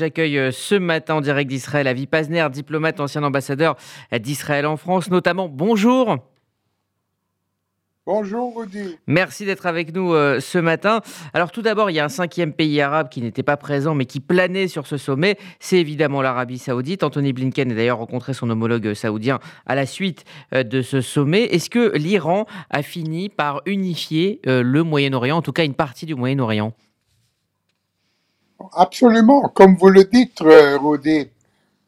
J'accueille euh, ce matin en direct d'Israël Avi Pazner, diplomate, ancien ambassadeur d'Israël en France notamment. Bonjour. Bonjour Rudy. Merci d'être avec nous euh, ce matin. Alors tout d'abord, il y a un cinquième pays arabe qui n'était pas présent mais qui planait sur ce sommet. C'est évidemment l'Arabie saoudite. Anthony Blinken a d'ailleurs rencontré son homologue saoudien à la suite euh, de ce sommet. Est-ce que l'Iran a fini par unifier le Moyen-Orient, en tout cas une partie du Moyen-Orient? Absolument. Comme vous le dites, euh, Rudy,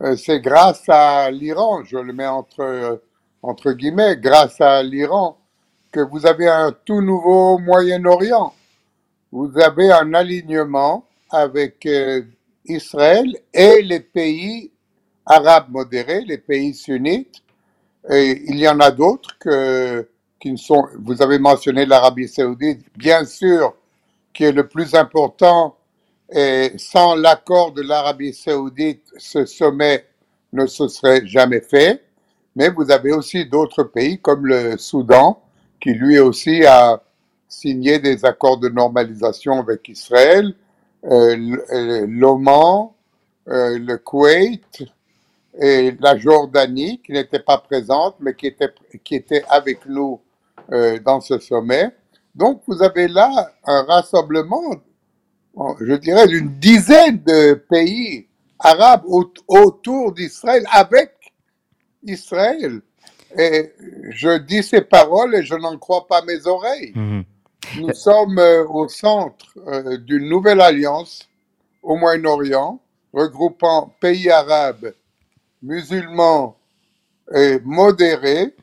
euh, c'est grâce à l'Iran, je le mets entre, euh, entre guillemets, grâce à l'Iran, que vous avez un tout nouveau Moyen-Orient. Vous avez un alignement avec Israël et les pays arabes modérés, les pays sunnites. Et il y en a d'autres que, qui ne sont, vous avez mentionné l'Arabie saoudite, bien sûr, qui est le plus important et sans l'accord de l'Arabie saoudite, ce sommet ne se serait jamais fait. Mais vous avez aussi d'autres pays comme le Soudan, qui lui aussi a signé des accords de normalisation avec Israël, euh, l'Oman, euh, le Koweït et la Jordanie, qui n'était pas présente, mais qui était, qui avec nous euh, dans ce sommet. Donc vous avez là un rassemblement je dirais, d'une dizaine de pays arabes autour d'Israël, avec Israël. Et je dis ces paroles et je n'en crois pas mes oreilles. Mhm. Nous sommes euh, au centre euh, d'une nouvelle alliance au Moyen-Orient, regroupant pays arabes, musulmans et modérés,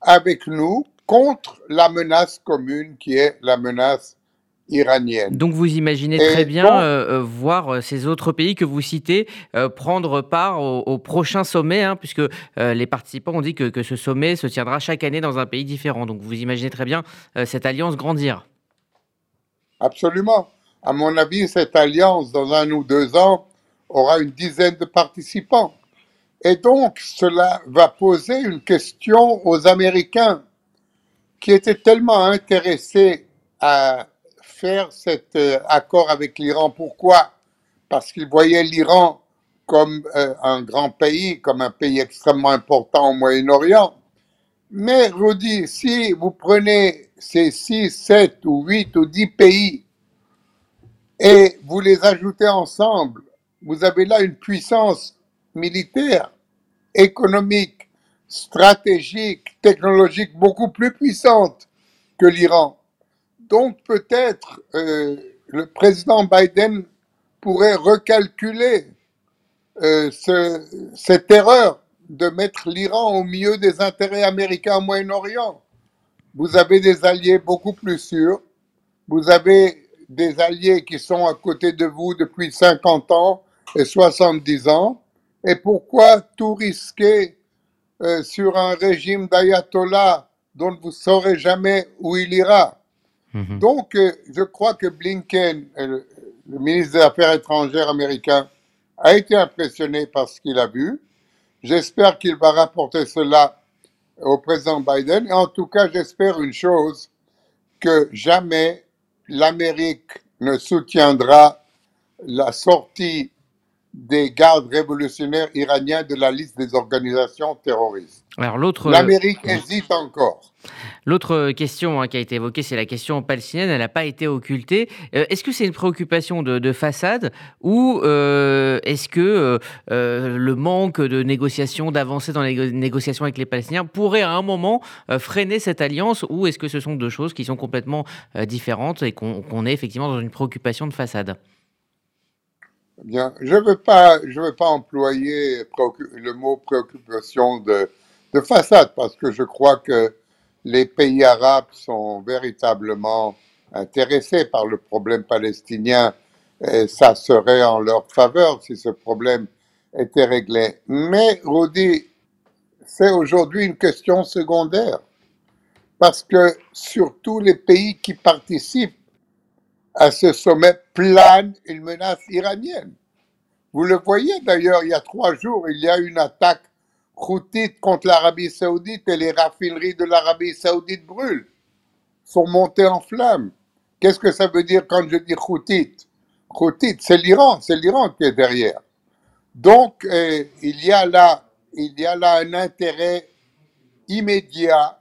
avec nous contre la menace commune qui est la menace iranienne. Donc vous imaginez très bien euh, euh, voir euh, ces autres pays que vous citez prendre part au, prochain sommet, hein, puisque les participants ont dit que, que, ce sommet se tiendra chaque année dans un pays différent. Donc vous imaginez très bien cette alliance grandir. Absolument. À mon avis, cette alliance, dans un ou deux ans, aura une dizaine de participants. Et donc, cela va poser une question aux Américains qui étaient tellement intéressés à cet euh, accord avec l'Iran. Pourquoi? Parce qu'ils voyaient l'Iran comme euh, un grand pays, comme un pays extrêmement important au Moyen-Orient. Mais Rudy, si vous prenez ces 6, 7 ou 8 ou 10 pays et vous les ajoutez ensemble, vous avez là une puissance militaire, économique, stratégique, technologique beaucoup plus puissante que l'Iran. Donc peut-être euh, le président Biden pourrait recalculer euh, cette erreur de mettre l'Iran au milieu des intérêts américains au Moyen-Orient. Vous avez des alliés beaucoup plus sûrs, vous avez des alliés qui sont à côté de vous depuis 50 ans et 70 ans, et pourquoi tout risquer euh, sur un régime d'ayatollah dont vous ne saurez jamais où il ira? Mhm. Donc, euh, je crois que Blinken, euh, le, ministre des Affaires étrangères américain, a été impressionné par ce qu'il a vu. J'espère qu'il va rapporter cela au président Biden. Et en tout cas, j'espère une chose, que jamais l'Amérique ne soutiendra la sortie des gardes révolutionnaires iraniens de la liste des organisations terroristes. Alors l'autre, l'Amérique hésite encore. L'autre question hein, qui a été évoquée, c'est la question palestinienne. Elle n'a pas été occultée. Euh, est-ce que c'est une préoccupation de, façade ou euh, est-ce que euh, le manque de négociations, d'avancées dans les négociations avec les Palestiniens pourrait à un moment freiner cette alliance ou est-ce que ce sont deux choses qui sont complètement différentes et qu'on est effectivement dans une préoccupation de façade? Bien, je ne veux, veux pas employer le mot préoccupation de, de façade parce que je crois que les pays arabes sont véritablement intéressés par le problème palestinien et ça serait en leur faveur si ce problème était réglé. Mais Rudy, c'est aujourd'hui une question secondaire parce que sur tous les pays qui participent à ce sommet plane une menace iranienne. Vous le voyez d'ailleurs, il y a trois jours, il y a une attaque routite contre l'Arabie saoudite et les raffineries de l'Arabie saoudite brûlent, sont montées en flammes. Qu'est-ce que ça veut dire quand je dis routite Houthis, c'est l'Iran, c'est l'Iran qui est derrière. Donc, euh, il, y a là, il y a là un intérêt immédiat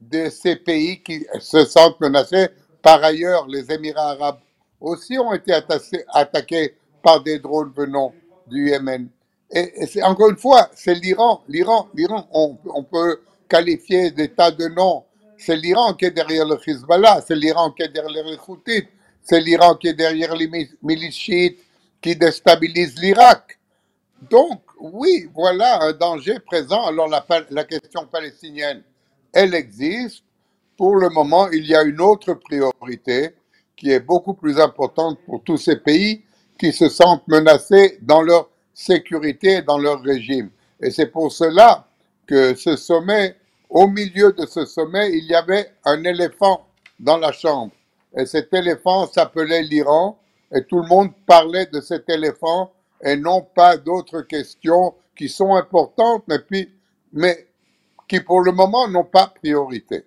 de ces pays qui se sentent menacés. Par ailleurs, les Émirats arabes aussi ont été attaqués par des drones venant du Yémen. Et, encore une fois, c'est l'Iran. L'Iran, l'Iran, on, peut qualifier d'état de noms. C'est l'Iran qui est derrière le Hezbollah, c'est l'Iran qui est derrière les Houthis, c'est l'Iran qui est derrière les milices qui déstabilisent l'Irak. Donc, oui, voilà un danger présent. Alors, la question palestinienne, elle existe. Pour le moment, il y a une autre priorité qui est beaucoup plus importante pour tous ces pays qui se sentent menacés dans leur sécurité, dans leur régime. Et c'est pour cela que ce sommet, au milieu de ce sommet, il y avait un éléphant dans la chambre. Et cet éléphant s'appelait l'Iran, et tout le monde parlait de cet éléphant et non pas d'autres questions qui sont importantes, mais, mais qui pour le moment n'ont pas priorité.